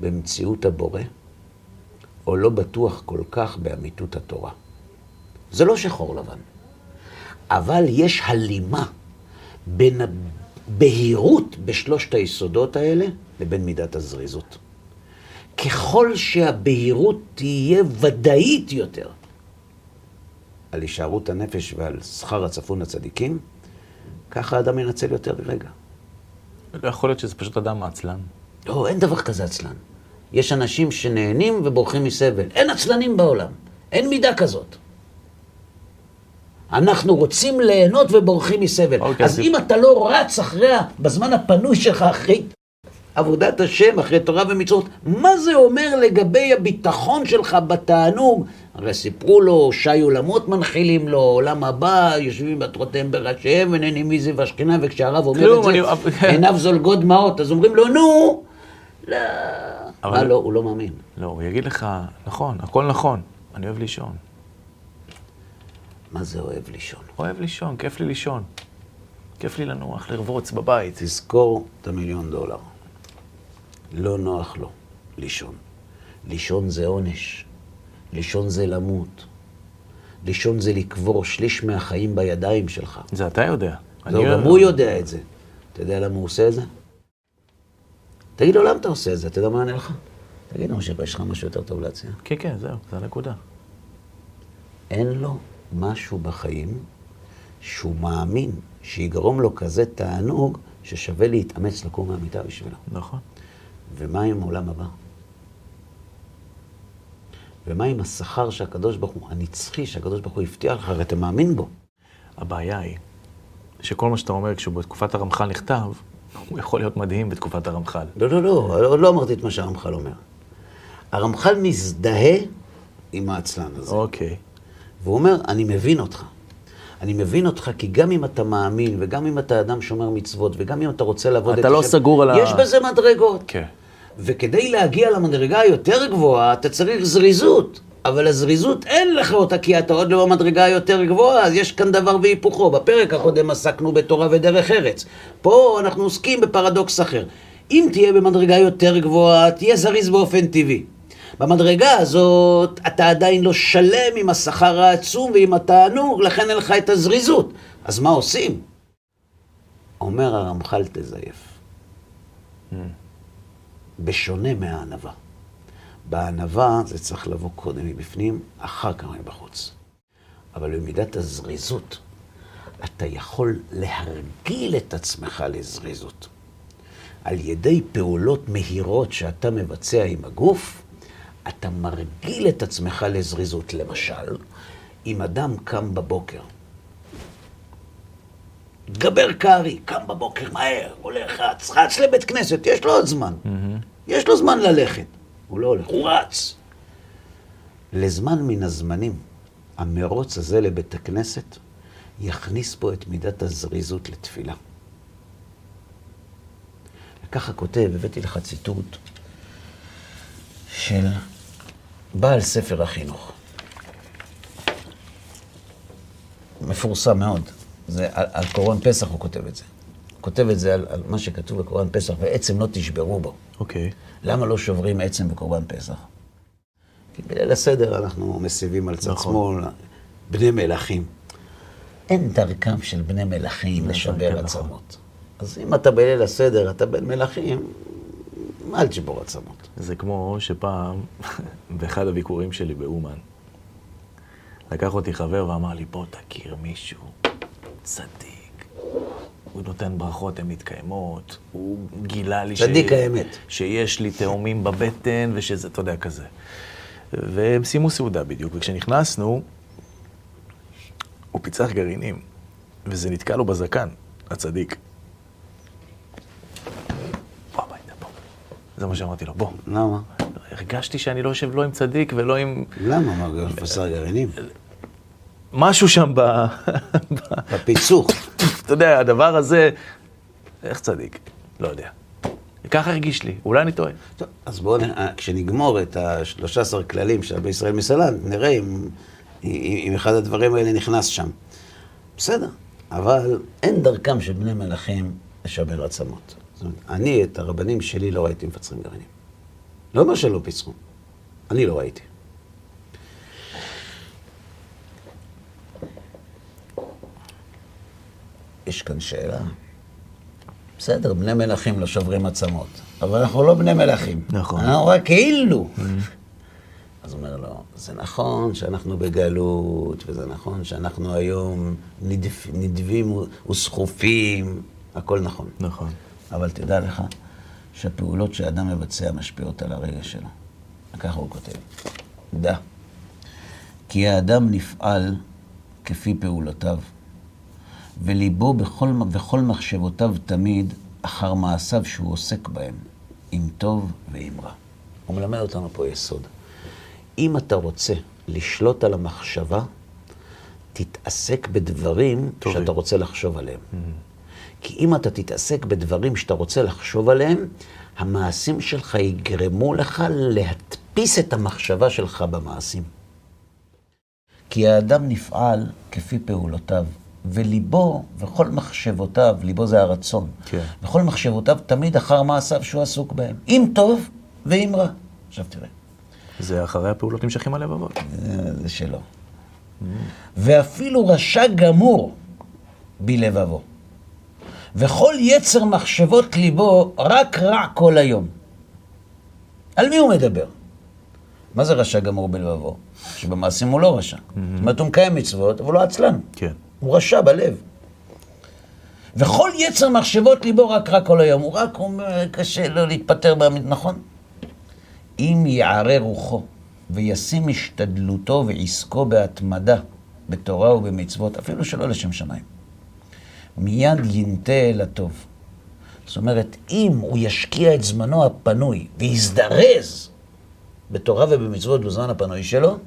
במציאות הבורא, או לא בטוח כל כך באמיתות התורה. זה לא שחור לבן, אבל יש הלימה בין הבהירות בשלושת היסודות האלה לבין מידת הזריזות. ככל שהבהירות תהיה ודאית יותר על הישארות הנפש ועל שכר הצפון לצדיקים, ככה האדם ינצל יותר רגע. לא יכול להיות שזה פשוט אדם עצלן. לא, אין דבר כזה עצלן. יש אנשים שנהנים ובורחים מסבל. אין עצלנים בעולם. אין מידה כזאת. אנחנו רוצים ליהנות ובורחים מסבל. אוקיי, אז אז- אם אתה לא רץ אחריה, בזמן הפנוי שלך, אחרי עבודת השם, אחרי תורה ומצוות, מה זה אומר לגבי הביטחון שלך בתענוג? הרי סיפרו לו, שי עולמות מנחילים לו, עולם הבא, יושבים בעטרותיהם בראשיהם ונהנים מזה והשכינה, וכשהרב אומר כלום, את זה, אני- *laughs* עיניו זולגות דמעות, אז אומרים לו, נו, לא. אבל- מה לא, הוא לא מאמין. לא, הוא יגיד לך, נכון, הכל נכון, אני אוהב לישון. מה זה אוהב לישון? אוהב לישון, כיף לי לישון. כיף לי לנוח, לרבוץ בבית. תזכור את המיליון דולר. לא נוח לו לישון. לישון זה עונש. לישון זה למות. לישון זה לקבור שליש מהחיים בידיים שלך. זה אתה יודע. אני- גם הוא יודע את זה. אתה יודע למה הוא עושה את זה? תגיד לו, למה אתה עושה את זה? אתה יודע מה אני לך? תגיד לו, משה, יש לך משהו יותר טוב להציע? כן, כן, זהו, זה הנקודה. אין לו משהו בחיים שהוא מאמין שיגרום לו כזה תענוג ששווה להתאמץ לקום מהמיטה בשבילו. נכון. ומה עם העולם הבא? ומה עם השכר שהקדוש ברוך הוא, הנצחי שהקדוש ברוך הוא הבטיח לך, הרי אתה מאמין בו. הבעיה היא שכל מה שאתה אומר כשהוא בתקופת הרמח"ל נכתב, הוא יכול להיות מדהים בתקופת הרמח"ל. לא, לא, לא, עוד לא אמרתי את מה שהרמח"ל אומר. הרמח"ל מזדהה עם העצלן הזה. אוקיי. והוא אומר, אני מבין אותך. אני מבין אותך כי גם אם אתה מאמין, וגם אם אתה אדם שומר מצוות, וגם אם אתה רוצה לעבוד אתה לא השם, סגור על ה- יש בזה מדרגות. כן. וכדי להגיע למדרגה היותר גבוהה, אתה צריך זריזות. אבל הזריזות אין לך אותה, כי אתה עוד לא במדרגה היותר גבוהה, אז יש כאן דבר והיפוכו. בפרק הקודם עסקנו בתורה ודרך ארץ. פה אנחנו עוסקים בפרדוקס אחר. אם תהיה במדרגה יותר גבוהה, תהיה זריז באופן טבעי. במדרגה הזאת, אתה עדיין לא שלם עם השכר העצום ועם התענוג, לכן אין לך את הזריזות. אז מה עושים? אומר הרמח"ל תזייף. בשונה מהענווה. בענווה זה צריך לבוא קודם מבפנים, אחר כך מבחוץ. אבל במידת הזריזות, אתה יכול להרגיל את עצמך לזריזות. על ידי פעולות מהירות שאתה מבצע עם הגוף, אתה מרגיל את עצמך לזריזות. למשל, אם אדם קם בבוקר, גבר קרעי, קם בבוקר מהר, הולך, רץ, רץ לבית כנסת, יש לו עוד זמן. יש לו זמן ללכת. הוא לא הולך, הוא רץ. לזמן מן הזמנים, המרוץ הזה לבית הכנסת יכניס פה את מידת הזריזות לתפילה. וככה כותב, הבאתי לך ציטוט של בעל ספר החינוך. מפורסם מאוד. זה על, על קורבן פסח הוא כותב את זה. הוא כותב את זה על, על מה שכתוב בקורבן פסח, ועצם לא תשברו בו. אוקיי. למה לא שוברים עצם בקורבן פסח? כי בליל הסדר אנחנו מסיבים על צד נכון. שמאל, בני מלכים. אין דרכם של בני מלכים לשבר כן, נכון. עצמות. אז אם אתה בליל הסדר, אתה בן מלכים, אל תשבור עצמות. זה כמו שפעם, *laughs* באחד הביקורים שלי באומן, לקח אותי חבר ואמר לי, בוא תכיר מישהו צדיק. הוא נותן ברכות, הן מתקיימות, הוא גילה לי צדיק האמת. שיש לי תאומים בבטן ושזה, אתה יודע, כזה. והם סיימו סעודה בדיוק, וכשנכנסנו, הוא פיצח גרעינים, וזה נתקע לו בזקן, הצדיק. בוא הביתה, בוא. זה מה שאמרתי לו, בוא. למה? הרגשתי שאני לא יושב לא עם צדיק ולא עם... למה? מה, גם בשר גרעינים? משהו שם. ב- בפיצוח. אתה יודע, הדבר הזה... איך צדיק? לא יודע. ככה הרגיש לי, אולי אני טועה. טוב, אז בואו, אה, כשנגמור את ה-13 כללים של רבי ישראל מסלנט, נראה אם, אם אחד הדברים האלה נכנס שם. בסדר, אבל אין דרכם של בני מלכים לשבר עצמות. זאת אומרת, אני את הרבנים שלי לא ראיתי מפצחים גרעינים. לא אומר שלא פיצחו, אני לא ראיתי. יש כאן שאלה. בסדר, בני מלכים לא שוברים עצמות, אבל אנחנו לא בני מלכים. נכון. אנחנו רק כאילו. אז הוא אומר לו, זה נכון שאנחנו בגלות, וזה נכון שאנחנו היום נדפ, נדבים וסחופים, הכל נכון. נכון. אבל תדע לך שהפעולות שאדם מבצע משפיעות על הרגש שלו. ככה הוא כותב. דע. כי האדם נפעל כפי פעולותיו, וליבו בכל, בכל מחשבותיו תמיד אחר מעשיו שהוא עוסק בהם, אם טוב ואם רע. הוא מלמד אותנו פה יסוד. אם אתה רוצה לשלוט על המחשבה, תתעסק בדברים טובים. שאתה רוצה לחשוב עליהם. כי אם אתה תתעסק בדברים שאתה רוצה לחשוב עליהם, המעשים שלך יגרמו לך להדפיס את המחשבה שלך במעשים. כי האדם נפעל כפי פעולותיו, וליבו וכל מחשבותיו, ליבו זה הרצון, כן. וכל מחשבותיו תמיד אחר מעשיו שהוא עסוק בהם, אם טוב ואם רע. עכשיו תראה, זה אחרי הפעולות נמשכים הלבבות. זה- זה שלו. ואפילו רשע גמור בלבבו. וכל יצר מחשבות ליבו רק רע כל היום. על מי הוא מדבר? מה זה רשע גמור בלבבו? שבמעשים הוא לא רשע. זאת אומרת, הוא מקיים מצוות, אבל הוא לא עצלן. כן. הוא רשע בלב. וכל יצר מחשבות ליבו רק רע כל היום. הוא רק אומר, קשה לו להתפטר מהמת... נכון? אם יערה רוחו וישים השתדלותו ועסקו בהתמדה בתורה ובמצוות, אפילו שלא לשם שמיים, מיד ינטה אל הטוב. זאת אומרת, אם הוא ישקיע את זמנו הפנוי ויזדרז בתורה ובמצוות בזמן הפנוי שלו,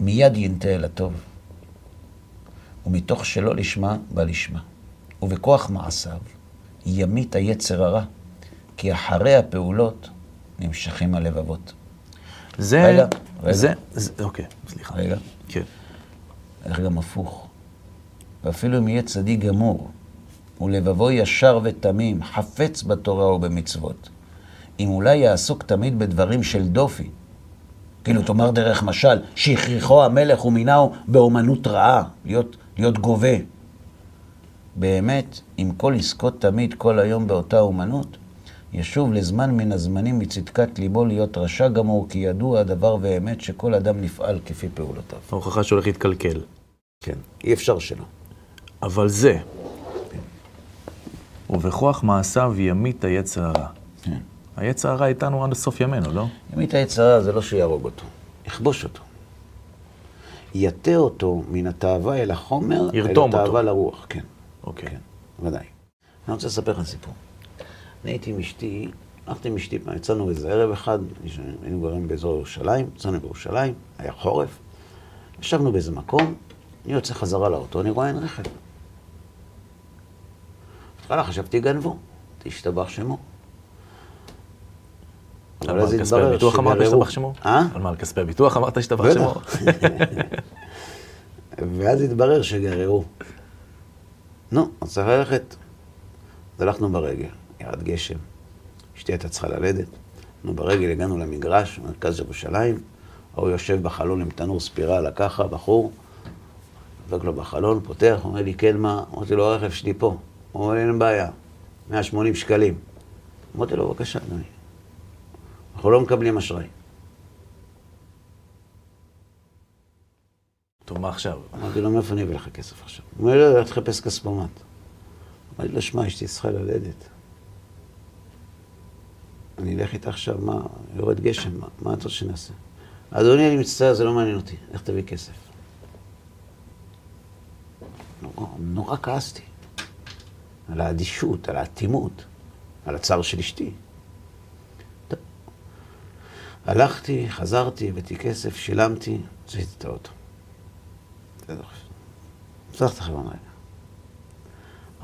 מיד ינטה אל הטוב. ומתוך שלא לשמה בא לשמה. ובכוח מעשיו ימית היצר הרע, כי אחרי הפעולות נמשכים הלבבות. זה... רגע, רגע. זה... זה... אוקיי, סליחה. רגע. כן. איך גם הפוך. ואפילו אם יהיה צדיק גמור, ולבבו ישר ותמים, חפץ בתורה ובמצוות, אם אולי יעסוק תמיד בדברים של דופי, כאילו תאמר דרך משל, שהכריחו המלך ומינהו באומנות רעה, להיות, להיות גובה. באמת, אם כל יזכות תמיד כל היום באותה אומנות, ישוב לזמן מן הזמנים מצדקת ליבו להיות רשע גמור, כי ידוע הדבר ואמת שכל אדם נפעל כפי פעולותיו. ההוכחה שהולך להתקלקל. כן, אי אפשר שלא. אבל זה, ובכוח מעשיו ימית היצר הרע. כן. היצר הרע איתנו עד סוף ימינו, לא? ימית היצרה זה לא שיהרוג אותו, יכבוש אותו. יטה אותו מן התאווה אל החומר, אל התאווה אותו. לרוח, כן, אוקיי. כן, ודאי. אני רוצה לספר לך סיפור. אני הייתי עם אשתי, הלכתי עם אשתי, יצאנו איזה ערב אחד, היינו גרים באזור ירושלים, יצאנו בירושלים, היה חורף, ישבנו באיזה מקום, אני יוצא חזרה לאוטו, אני רואה אין רכב. בהתחלה חשבתי גנבו, תשתבח שמו. אבל על אז התברר הביטוח אמרת שגררו. על מה, על כספי הביטוח אמרת שמו? בטח. *laughs* ואז התברר שגררו. נו, אז צריך ללכת. אז הלכנו ברגל, ירד גשם, אשתי הייתה צריכה ללדת. נו, ברגל הגענו למגרש, מרכז ירושלים, ההוא יושב בחלון עם תנור ספירלה, ככה, בחור, דופק לו בחלון, פותח, אומר לי, כן, מה? אמרתי לו, הרכב שלי פה. הוא אומר אין בעיה, 180 שקלים. אמרתי לו, בבקשה, אדוני. אנחנו לא מקבלים אשראי. טוב, מה עכשיו? אמרתי לו, מאיפה אני אביא לך כסף עכשיו? הוא אומר, לא, לך תחפש כספומט. אמרתי לו, שמע, אשתי צריכה ללדת. אני אלך איתה עכשיו, מה, יורד גשם, מה, מה אתה רוצה שנעשה? אדוני, אני מצטער, זה לא מעניין אותי, איך תביא כסף? נורא, נורא כעסתי. על האדישות, על האטימות, על הצער של אשתי. הלכתי, חזרתי, הבאתי כסף, שילמתי, עשיתי את האוטו. בסדר. פתח את החלון רגע.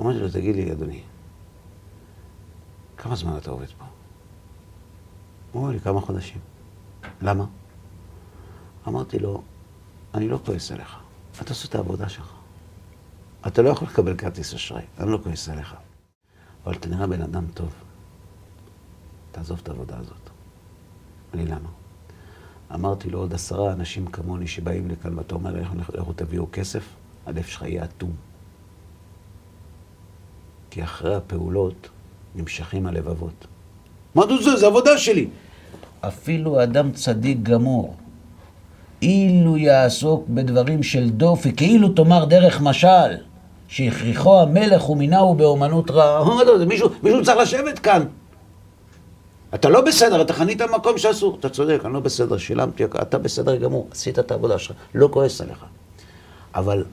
אמרתי לו, תגיד לי, אדוני, כמה זמן אתה עובד פה? הוא אומר לי, כמה חודשים. למה? אמרתי לו, אני לא כועס עליך, אתה עושה את העבודה שלך. אתה לא יכול לקבל כרטיס אשראי, אני לא כועס עליך. אבל אתה נראה בן אדם טוב. תעזוב את העבודה הזאת. אני למה? אמרתי לו, עוד עשרה אנשים כמוני שבאים לכאן, ואתה אומר, לכו, תביאו כסף, הלב שלך יהיה אטום. כי אחרי הפעולות נמשכים הלבבות. מה אתה עושה? זה עבודה שלי. אפילו אדם צדיק גמור, אילו יעסוק בדברים של דופי, כאילו תאמר דרך משל, שהכריחו המלך ומינהו באומנות רעה. יודע, מישהו, מישהו צריך לשבת כאן. אתה לא בסדר, אתה חנית במקום שאסור. אתה צודק, אני לא בסדר, שילמתי, אתה בסדר גמור, עשית את העבודה שלך, לא כועס עליך. אבל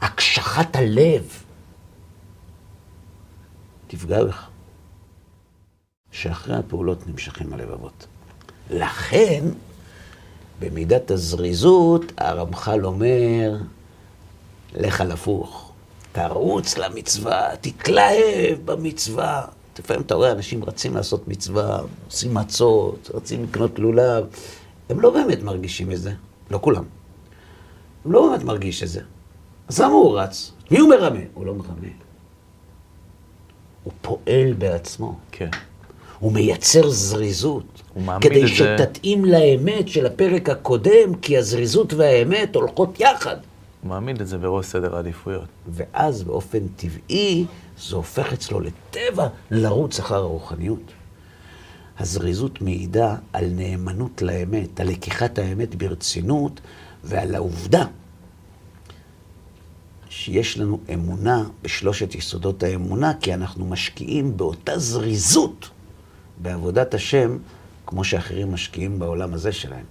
הקשחת הלב תפגע בך. שאחרי הפעולות נמשכים הלבבות. לכן, במידת הזריזות, הרמח"ל אומר, לך על הפוך. תרוץ למצווה, תתלהב במצווה. לפעמים אתה רואה אנשים רצים לעשות מצווה, עושים מצות, רצים לקנות לולב. הם לא באמת מרגישים את זה, לא כולם. הם לא באמת מרגיש את זה. אז למה הוא רץ? מי הוא מרמה? הוא לא מרמה. הוא פועל בעצמו. כן. הוא מייצר זריזות. הוא מעמיד כדי את זה- שתתאים לאמת של הפרק הקודם, כי הזריזות והאמת הולכות יחד. הוא מעמיד את זה בראש סדר העדיפויות. ואז באופן טבעי זה הופך אצלו לטבע לרוץ אחר הרוחניות. הזריזות מעידה על נאמנות לאמת, על לקיחת האמת ברצינות ועל העובדה שיש לנו אמונה בשלושת יסודות האמונה, כי אנחנו משקיעים באותה זריזות בעבודת השם, כמו שאחרים משקיעים בעולם הזה שלהם.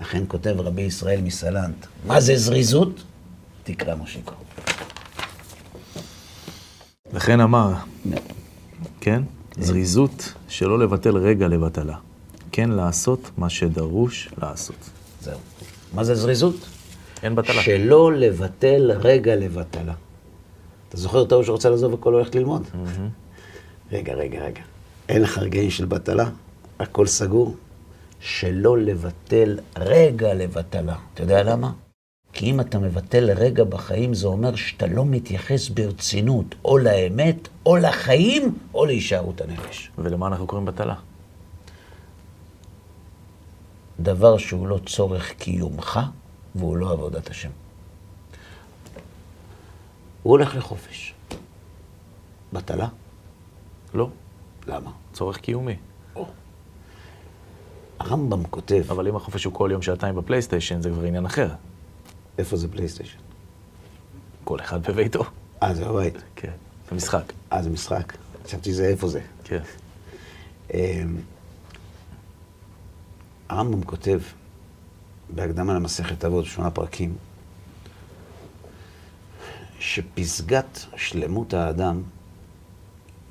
לכן כותב רבי ישראל מסלנט, מה זה זריזות? תקרא מושיקו. וכן אמר, כן? זריזות שלא לבטל רגע לבטלה. כן לעשות מה שדרוש לעשות. זהו. מה זה זריזות? אין בטלה. שלא לבטל רגע לבטלה. אתה זוכר את ההוא שרוצה לעזוב הכל הולך ללמוד? רגע, רגע, רגע. אין לך רגעים של בטלה? הכל סגור? שלא לבטל רגע לבטלה. אתה יודע למה? כי אם אתה מבטל רגע בחיים, זה אומר שאתה לא מתייחס ברצינות או לאמת, או לחיים, או להישארות הנפש. ולמה אנחנו קוראים בטלה? דבר שהוא לא צורך קיומך, והוא לא עבודת השם. הוא הולך לחופש. בטלה? לא, למה? צורך קיומי. הרמב"ם כותב, אבל אם החופש הוא כל יום שעתיים בפלייסטיישן, זה כבר עניין אחר. איפה זה פלייסטיישן? כל אחד בביתו. אה, זה בבית. כן, זה משחק. אה, זה משחק. חשבתי זה איפה זה. כן. אמ, הרמב"ם כותב בהקדמה למסכת אבות, שמונה פרקים, שפסגת שלמות האדם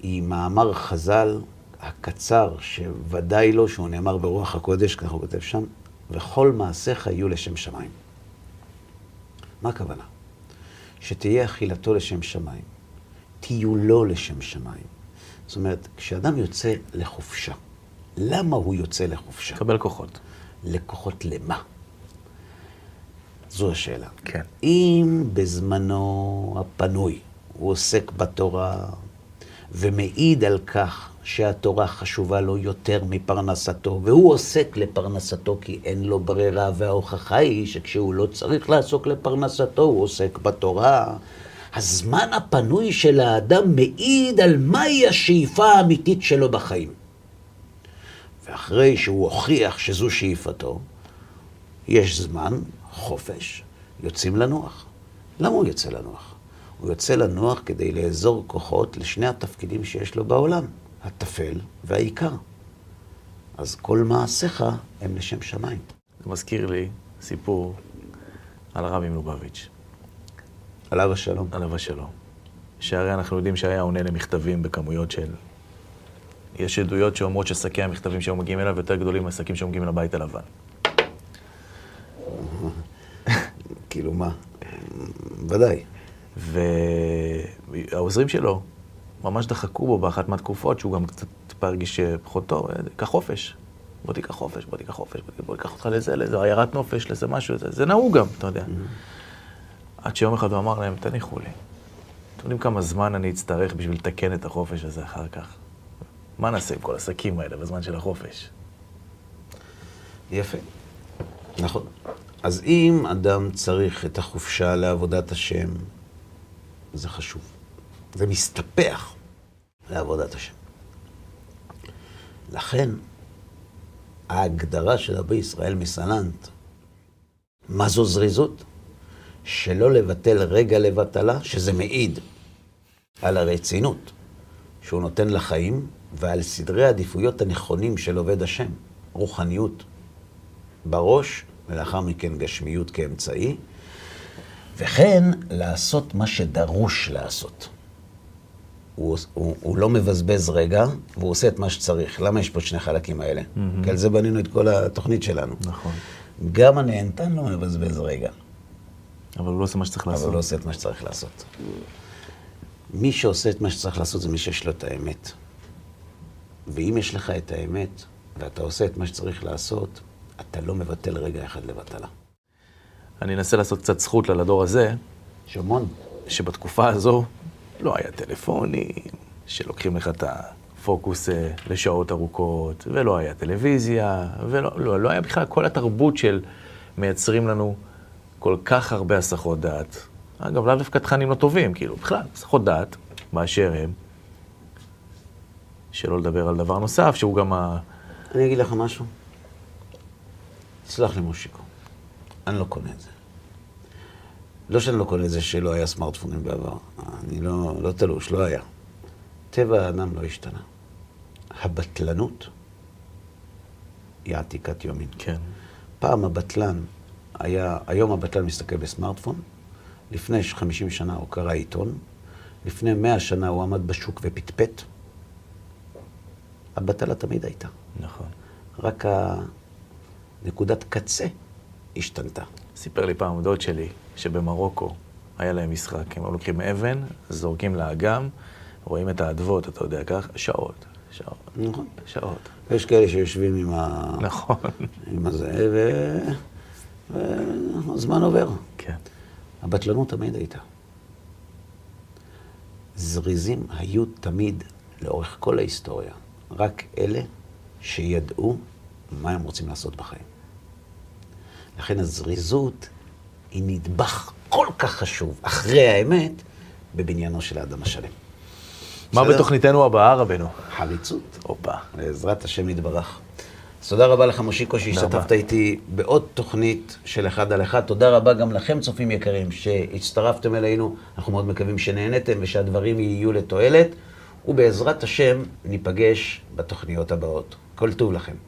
היא מאמר חז"ל הקצר, שוודאי לו שהוא נאמר ברוח הקודש, ככה הוא כותב שם, וכל מעשיך יהיו לשם שמיים. מה הכוונה? שתהיה אכילתו לשם שמיים, טיולו לשם שמיים. זאת אומרת, כשאדם יוצא לחופשה, למה הוא יוצא לחופשה? קבל כוחות. לקוחות למה? זו השאלה. כן. אם בזמנו הפנוי הוא עוסק בתורה ומעיד על כך שהתורה חשובה לו יותר מפרנסתו, והוא עוסק לפרנסתו כי אין לו ברירה, וההוכחה היא שכשהוא לא צריך לעסוק לפרנסתו, הוא עוסק בתורה. הזמן הפנוי של האדם מעיד על מהי השאיפה האמיתית שלו בחיים. ואחרי שהוא הוכיח שזו שאיפתו, יש זמן, חופש, יוצאים לנוח. למה הוא יוצא לנוח? הוא יוצא לנוח כדי לאזור כוחות לשני התפקידים שיש לו בעולם, הטפל והעיקר. אז כל מעשיך הם לשם שמיים. זה מזכיר לי סיפור על הרבי מלובביץ', עליו השלום. עליו השלום. שהרי אנחנו יודעים שהיה עונה למכתבים בכמויות של... יש עדויות שאומרות ששקי המכתבים שהיו מגיעים אליו יותר גדולים מהשקים שהיו מגיעים לבית הלבן. *laughs* כאילו מה? ודאי. והעוזרים שלו ממש דחקו בו באחת מהתקופות, שהוא גם קצת טיפה הרגיש פחות טוב, קח חופש. בוא תיקח חופש, בוא תיקח חופש, בוא תיקח אותך לזה, לזה, עיירת נופש, לזה משהו, זה, זה נהוג גם, אתה יודע. עד שיום אחד הוא אמר להם, תניחו לי. אתם יודעים כמה זמן אני אצטרך בשביל לתקן את החופש הזה אחר כך? מה נעשה עם כל השקים האלה בזמן של החופש? יפה. נכון. אז אם אדם צריך את החופשה לעבודת השם, זה חשוב. זה מסתפח לעבודת השם. לכן, ההגדרה של רבי ישראל מסלנט, מה זו זריזות? שלא לבטל רגע לבטלה, שזה מעיד על הרצינות שהוא נותן לחיים ועל סדרי העדיפויות הנכונים של עובד השם, רוחניות בראש, ולאחר מכן גשמיות כאמצעי, וכן לעשות מה שדרוש לעשות. הוא, הוא, הוא לא מבזבז רגע, והוא עושה את מה שצריך. למה יש פה שני חלקים האלה? Mm-hmm. כי על זה בנינו את כל התוכנית שלנו. נכון. גם הנהנתן לא מבזבז רגע. אבל הוא לא עושה מה שצריך אבל לעשות. הוא לא עושה את מה שצריך לעשות. מי שעושה את מה שצריך לעשות זה מי שיש לו את האמת. ואם יש לך את האמת, ואתה עושה את מה שצריך לעשות, אתה לא מבטל רגע אחד לבטלה. אני אנסה לעשות קצת זכות לדור הזה, יש המון. שבתקופה הזו לא היה טלפונים, שלוקחים לך את הפוקוס אה, לשעות ארוכות, ולא היה טלוויזיה, ולא לא, לא היה בכלל כל התרבות של מייצרים לנו כל כך הרבה הסחות דעת. אגב, לאו דווקא תכנים לא טובים, כאילו, בכלל, הסחות דעת, באשר הם. שלא לדבר על דבר נוסף, שהוא גם ה... אני אגיד לך משהו. סלח לי, מושיקו, אני לא קונה את זה. לא שאני לא קונה את זה שלא היה סמארטפונים בעבר. אני לא, לא תלוש, לא היה. טבע האדם לא השתנה. הבטלנות היא עתיקת יומין. כן. פעם הבטלן היה, היום הבטלן מסתכל בסמארטפון, לפני 50 שנה הוא קרא עיתון, לפני 100 שנה הוא עמד בשוק ופטפט. הבטלה תמיד הייתה. נכון. רק הנקודת קצה השתנתה. סיפר לי פעם דוד שלי, שבמרוקו היה להם משחק. הם היו לוקחים אבן, זורקים לאגם, רואים את האדוות, אתה יודע, כך, שעות, שעות, נכון. שעות. יש כאלה שיושבים עם, ה... נכון. עם הזה, ו... והזמן עובר. כן. הבטלנות תמיד הייתה. זריזים היו תמיד, לאורך כל ההיסטוריה, רק אלה שידעו מה הם רוצים לעשות בחיים. לכן הזריזות היא נדבך כל כך חשוב, אחרי האמת, בבניינו של האדם השלם. מה בסדר? בתוכניתנו הבאה, רבנו? חריצות, הופה. בעזרת השם יתברך. אז תודה רבה לך, מושיקו, שהשתתפת. איתי בעוד תוכנית של אחד על אחד. תודה רבה גם לכם, צופים יקרים, שהצטרפתם אלינו. אנחנו מאוד מקווים שנהנתם ושהדברים יהיו לתועלת, ובעזרת השם ניפגש בתוכניות הבאות. כל טוב לכם.